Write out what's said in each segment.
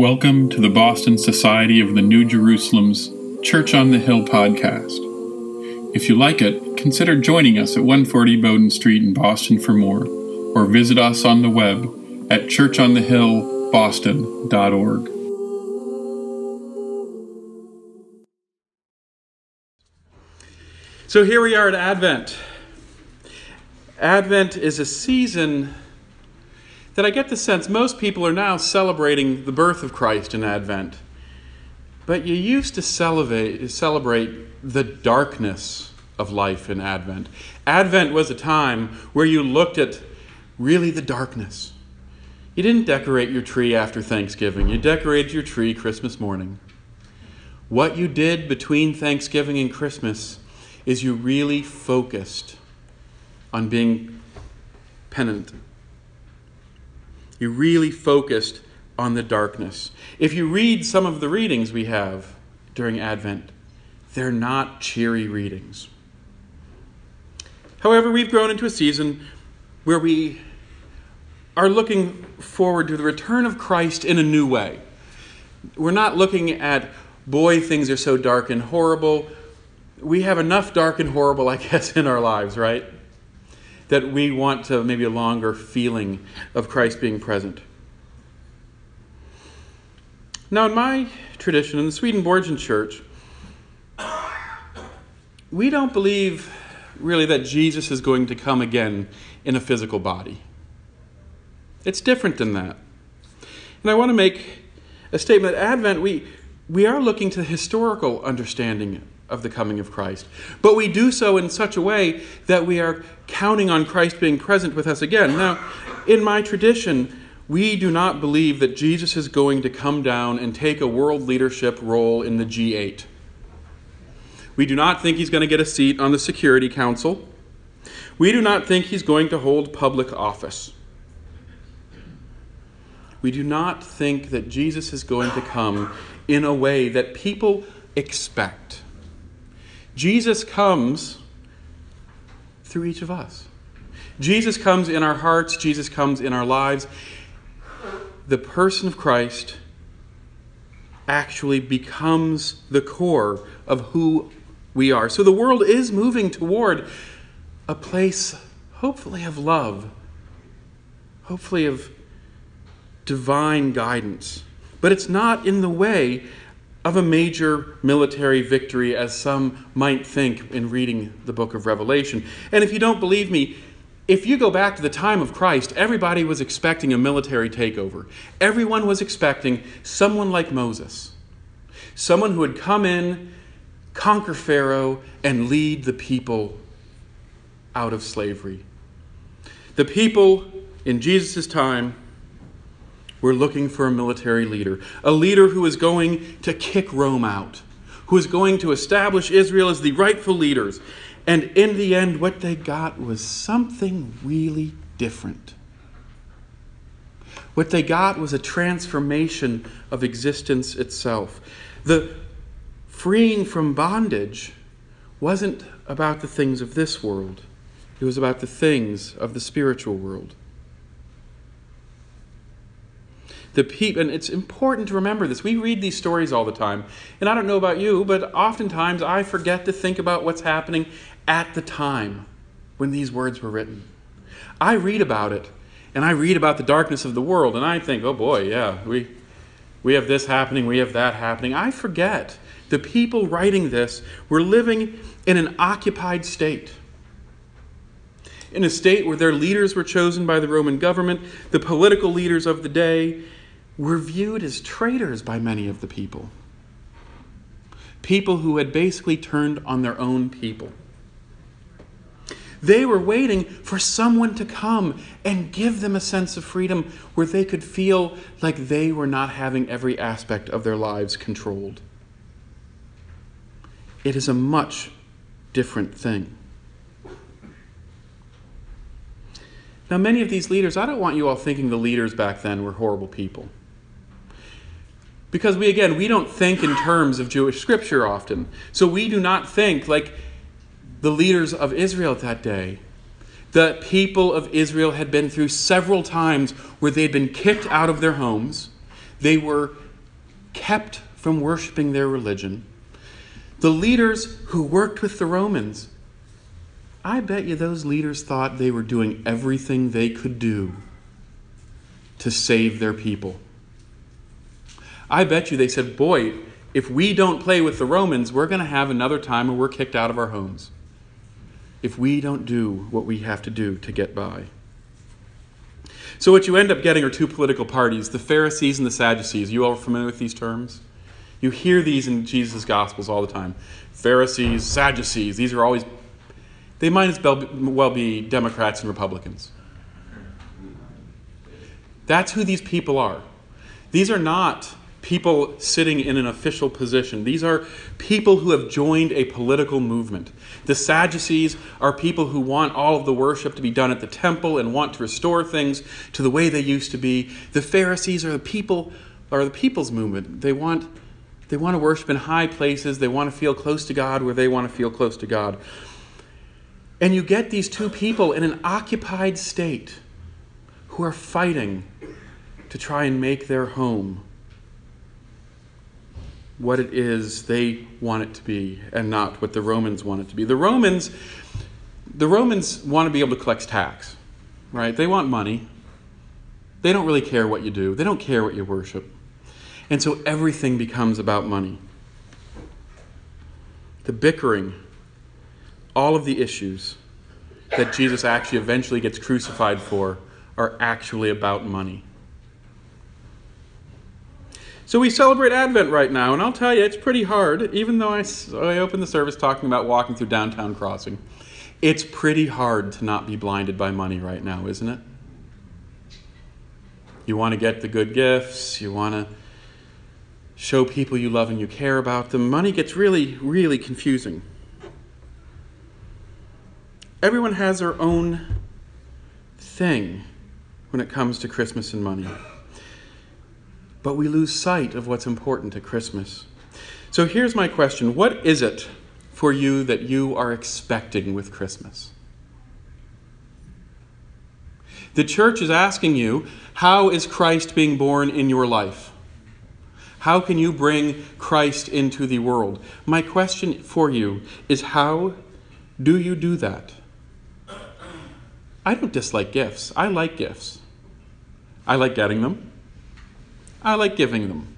Welcome to the Boston Society of the New Jerusalem's Church on the Hill podcast. If you like it, consider joining us at 140 Bowdoin Street in Boston for more, or visit us on the web at churchonthehillboston.org. So here we are at Advent. Advent is a season that I get the sense most people are now celebrating the birth of Christ in Advent. But you used to celebrate, celebrate the darkness of life in Advent. Advent was a time where you looked at really the darkness. You didn't decorate your tree after Thanksgiving, you decorated your tree Christmas morning. What you did between Thanksgiving and Christmas is you really focused on being penitent you really focused on the darkness. If you read some of the readings we have during Advent, they're not cheery readings. However, we've grown into a season where we are looking forward to the return of Christ in a new way. We're not looking at, boy, things are so dark and horrible. We have enough dark and horrible, I guess, in our lives, right? That we want to maybe a longer feeling of Christ being present. Now, in my tradition, in the Swedenborgian Church, we don't believe really that Jesus is going to come again in a physical body. It's different than that. And I want to make a statement. Advent, we, we are looking to the historical understanding of the coming of Christ. But we do so in such a way that we are counting on Christ being present with us again. Now, in my tradition, we do not believe that Jesus is going to come down and take a world leadership role in the G8. We do not think he's going to get a seat on the Security Council. We do not think he's going to hold public office. We do not think that Jesus is going to come in a way that people expect. Jesus comes through each of us. Jesus comes in our hearts, Jesus comes in our lives. The person of Christ actually becomes the core of who we are. So the world is moving toward a place, hopefully, of love, hopefully, of divine guidance. But it's not in the way of a major military victory, as some might think in reading the book of Revelation. And if you don't believe me, if you go back to the time of Christ, everybody was expecting a military takeover. Everyone was expecting someone like Moses, someone who would come in, conquer Pharaoh, and lead the people out of slavery. The people in Jesus' time we're looking for a military leader, a leader who is going to kick Rome out, who is going to establish Israel as the rightful leaders. And in the end, what they got was something really different. What they got was a transformation of existence itself. The freeing from bondage wasn't about the things of this world, it was about the things of the spiritual world. The people and it's important to remember this. We read these stories all the time and i don't know about you but oftentimes i forget to think about what's happening at the time when these words were written. I read about it and i read about the darkness of the world and i think oh boy yeah we we have this happening we have that happening. I forget the people writing this were living in an occupied state in a state where their leaders were chosen by the Roman government, the political leaders of the day, were viewed as traitors by many of the people. People who had basically turned on their own people. They were waiting for someone to come and give them a sense of freedom where they could feel like they were not having every aspect of their lives controlled. It is a much different thing. Now, many of these leaders, I don't want you all thinking the leaders back then were horrible people. Because we, again, we don't think in terms of Jewish scripture often. So we do not think like the leaders of Israel at that day. The people of Israel had been through several times where they'd been kicked out of their homes. They were kept from worshiping their religion. The leaders who worked with the Romans, I bet you those leaders thought they were doing everything they could do to save their people. I bet you they said, Boy, if we don't play with the Romans, we're going to have another time where we're kicked out of our homes. If we don't do what we have to do to get by. So, what you end up getting are two political parties the Pharisees and the Sadducees. You all are familiar with these terms? You hear these in Jesus' Gospels all the time Pharisees, Sadducees. These are always, they might as well be Democrats and Republicans. That's who these people are. These are not people sitting in an official position. These are people who have joined a political movement. The Sadducees are people who want all of the worship to be done at the temple and want to restore things to the way they used to be. The Pharisees are the people are the people's movement. They want they want to worship in high places. They want to feel close to God where they want to feel close to God. And you get these two people in an occupied state who are fighting to try and make their home what it is they want it to be and not what the Romans want it to be. The Romans the Romans want to be able to collect tax, right? They want money. They don't really care what you do. They don't care what you worship. And so everything becomes about money. The bickering, all of the issues that Jesus actually eventually gets crucified for are actually about money. So we celebrate Advent right now, and I'll tell you, it's pretty hard, even though I, I opened the service talking about walking through downtown crossing. It's pretty hard to not be blinded by money right now, isn't it? You want to get the good gifts, you want to show people you love and you care about them. Money gets really, really confusing. Everyone has their own thing when it comes to Christmas and money but we lose sight of what's important at Christmas. So here's my question What is it for you that you are expecting with Christmas? The church is asking you, How is Christ being born in your life? How can you bring Christ into the world? My question for you is How do you do that? I don't dislike gifts. I like gifts. I like getting them. I like giving them.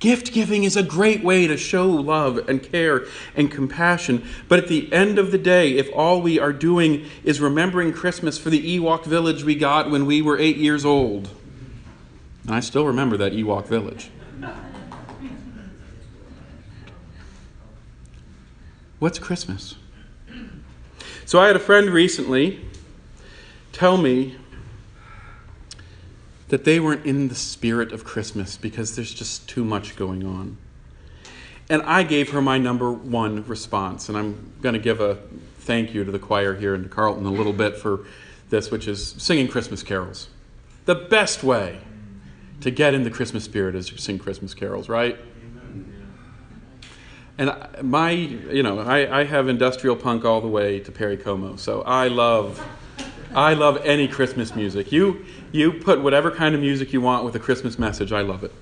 Gift giving is a great way to show love and care and compassion. But at the end of the day, if all we are doing is remembering Christmas for the Ewok village we got when we were eight years old, and I still remember that Ewok village. What's Christmas? So I had a friend recently tell me that they weren't in the spirit of Christmas because there's just too much going on. And I gave her my number one response, and I'm going to give a thank you to the choir here and to Carlton a little bit for this, which is singing Christmas carols. The best way to get in the Christmas spirit is to sing Christmas carols, right? And my, you know, I, I have industrial punk all the way to Perry Como, so I love I love any Christmas music. You, you put whatever kind of music you want with a Christmas message, I love it.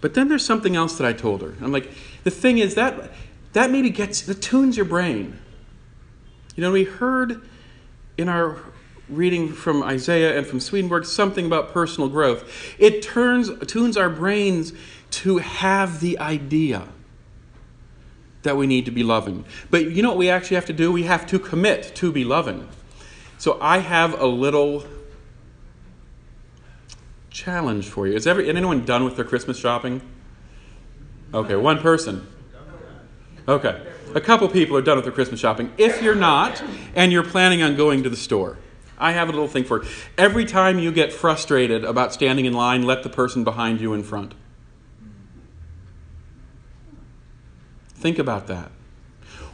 But then there's something else that I told her. I'm like, the thing is that that maybe gets that tunes your brain. You know, we heard in our reading from Isaiah and from Swedenborg something about personal growth. It turns tunes our brains to have the idea that we need to be loving. But you know what we actually have to do? We have to commit to be loving. So I have a little challenge for you. Is every, anyone done with their Christmas shopping? Okay, one person. Okay. A couple people are done with their Christmas shopping. If you're not, and you're planning on going to the store, I have a little thing for you. Every time you get frustrated about standing in line, let the person behind you in front. Think about that.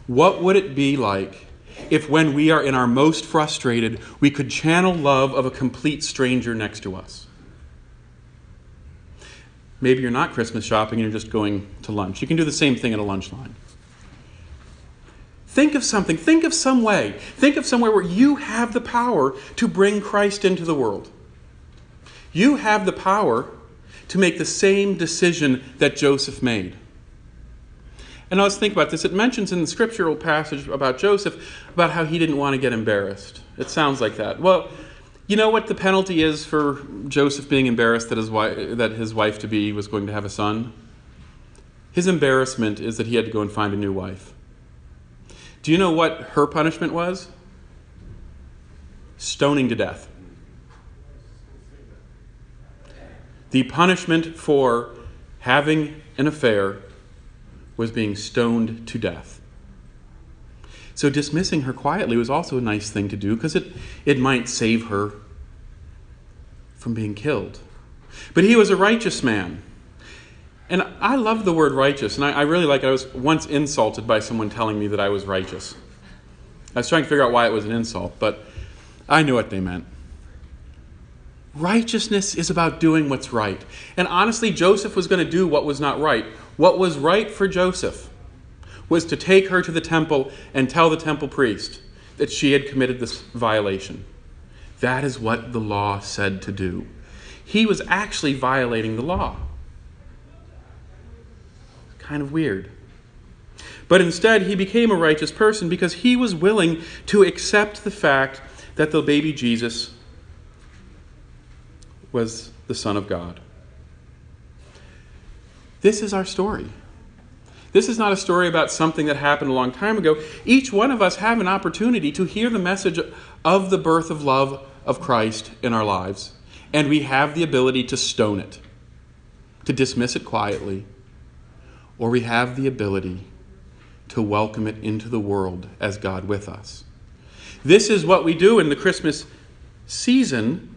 What would it be like if, when we are in our most frustrated, we could channel love of a complete stranger next to us? Maybe you're not Christmas shopping and you're just going to lunch. You can do the same thing at a lunch line. Think of something. Think of some way. Think of somewhere where you have the power to bring Christ into the world. You have the power to make the same decision that Joseph made. And I was thinking about this. It mentions in the scriptural passage about Joseph about how he didn't want to get embarrassed. It sounds like that. Well, you know what the penalty is for Joseph being embarrassed that his wife, that his wife to be was going to have a son? His embarrassment is that he had to go and find a new wife. Do you know what her punishment was? Stoning to death. The punishment for having an affair was being stoned to death. So dismissing her quietly was also a nice thing to do because it, it might save her from being killed. But he was a righteous man. And I love the word righteous, and I, I really like it. I was once insulted by someone telling me that I was righteous. I was trying to figure out why it was an insult, but I knew what they meant. Righteousness is about doing what's right. And honestly, Joseph was going to do what was not right. What was right for Joseph was to take her to the temple and tell the temple priest that she had committed this violation. That is what the law said to do. He was actually violating the law. Kind of weird. But instead, he became a righteous person because he was willing to accept the fact that the baby Jesus was the Son of God. This is our story. This is not a story about something that happened a long time ago. Each one of us have an opportunity to hear the message of the birth of love of Christ in our lives, and we have the ability to stone it, to dismiss it quietly, or we have the ability to welcome it into the world as God with us. This is what we do in the Christmas season.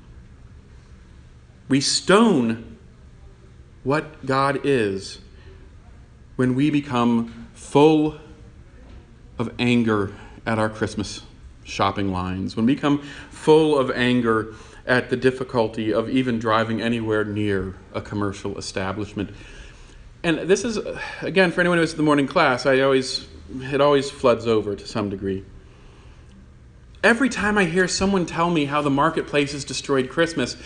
We stone what God is when we become full of anger at our Christmas shopping lines, when we become full of anger at the difficulty of even driving anywhere near a commercial establishment. And this is, again, for anyone who's in the morning class, I always, it always floods over to some degree. Every time I hear someone tell me how the marketplace has destroyed Christmas,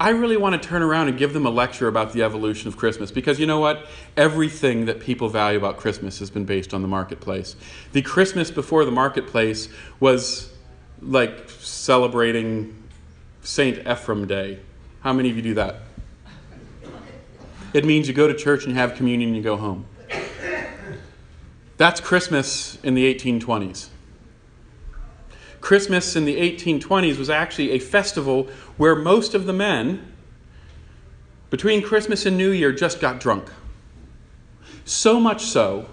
I really want to turn around and give them a lecture about the evolution of Christmas because you know what? Everything that people value about Christmas has been based on the marketplace. The Christmas before the marketplace was like celebrating St. Ephrem Day. How many of you do that? It means you go to church and have communion and you go home. That's Christmas in the 1820s. Christmas in the 1820s was actually a festival where most of the men, between Christmas and New Year, just got drunk. So much so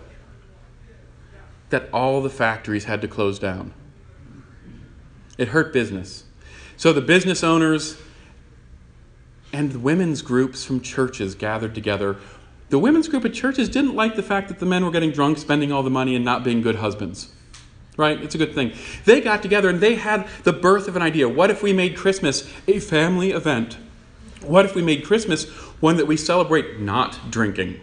that all the factories had to close down. It hurt business. So the business owners and the women's groups from churches gathered together. The women's group at churches didn't like the fact that the men were getting drunk, spending all the money, and not being good husbands right? It's a good thing. They got together and they had the birth of an idea. What if we made Christmas a family event? What if we made Christmas one that we celebrate not drinking?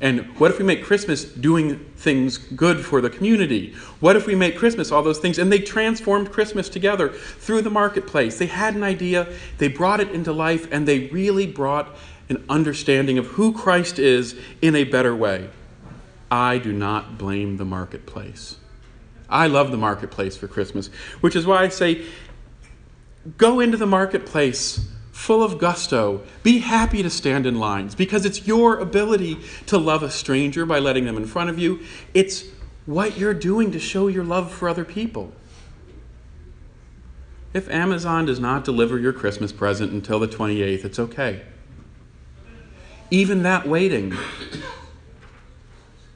And what if we make Christmas doing things good for the community? What if we make Christmas all those things? And they transformed Christmas together through the marketplace. They had an idea, they brought it into life, and they really brought an understanding of who Christ is in a better way. I do not blame the marketplace. I love the marketplace for Christmas, which is why I say go into the marketplace full of gusto. Be happy to stand in lines because it's your ability to love a stranger by letting them in front of you. It's what you're doing to show your love for other people. If Amazon does not deliver your Christmas present until the 28th, it's okay. Even that waiting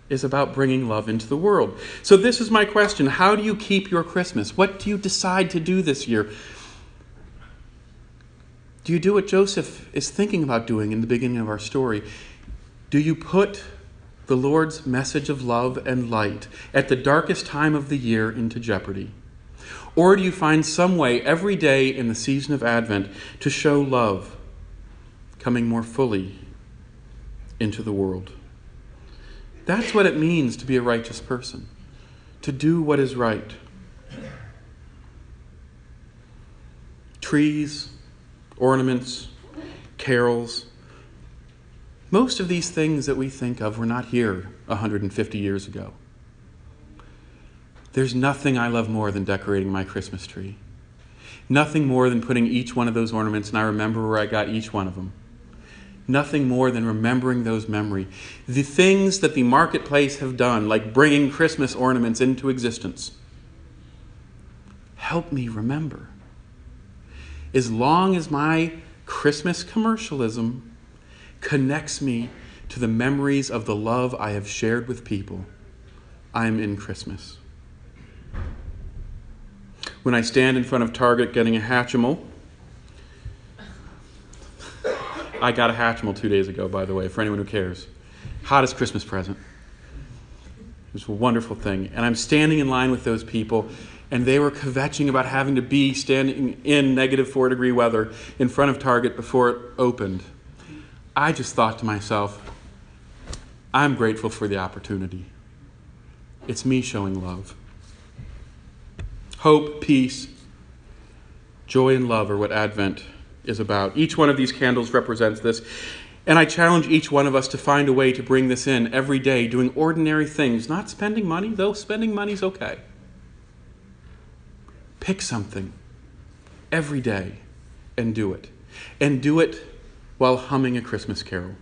is about bringing love into the world. So, this is my question How do you keep your Christmas? What do you decide to do this year? Do you do what Joseph is thinking about doing in the beginning of our story? Do you put the Lord's message of love and light at the darkest time of the year into jeopardy? Or do you find some way every day in the season of Advent to show love coming more fully into the world? That's what it means to be a righteous person, to do what is right. Trees, ornaments, carols. Most of these things that we think of were not here 150 years ago. There's nothing I love more than decorating my Christmas tree. Nothing more than putting each one of those ornaments, and I remember where I got each one of them. Nothing more than remembering those memories. The things that the marketplace have done, like bringing Christmas ornaments into existence, help me remember. As long as my Christmas commercialism connects me to the memories of the love I have shared with people, I'm in Christmas. When I stand in front of Target getting a Hatchimal, I got a Hatchimal two days ago, by the way, for anyone who cares. Hottest Christmas present. It was a wonderful thing. And I'm standing in line with those people, and they were kvetching about having to be standing in negative four degree weather in front of Target before it opened. I just thought to myself, I'm grateful for the opportunity. It's me showing love. Hope, peace, joy, and love are what Advent is about. Each one of these candles represents this. And I challenge each one of us to find a way to bring this in every day, doing ordinary things, not spending money, though spending money's okay. Pick something every day and do it. And do it while humming a Christmas carol.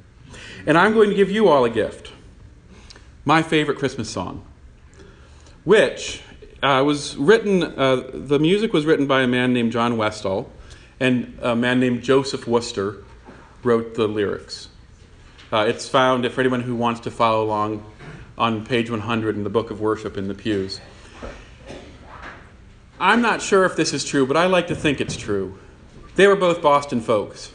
And I'm going to give you all a gift my favorite Christmas song, which uh, was written, uh, the music was written by a man named John Westall, and a man named Joseph Worcester wrote the lyrics. Uh, it's found for anyone who wants to follow along on page 100 in the Book of Worship in the pews. I'm not sure if this is true, but I like to think it's true. They were both Boston folks.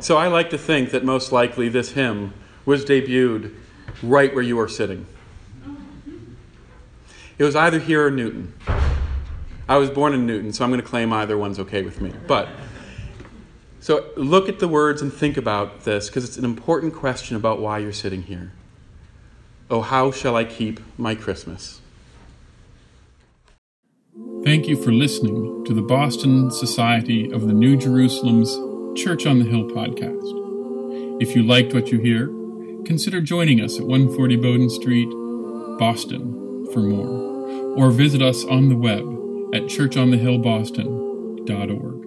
So I like to think that most likely this hymn was debuted right where you are sitting. It was either here or Newton. I was born in Newton, so I'm going to claim either one's okay with me. But so look at the words and think about this because it's an important question about why you're sitting here. Oh, how shall I keep my Christmas? Thank you for listening to the Boston Society of the New Jerusalem's Church on the Hill podcast. If you liked what you hear, consider joining us at 140 Bowdoin Street, Boston, for more, or visit us on the web at churchonthehillboston.org.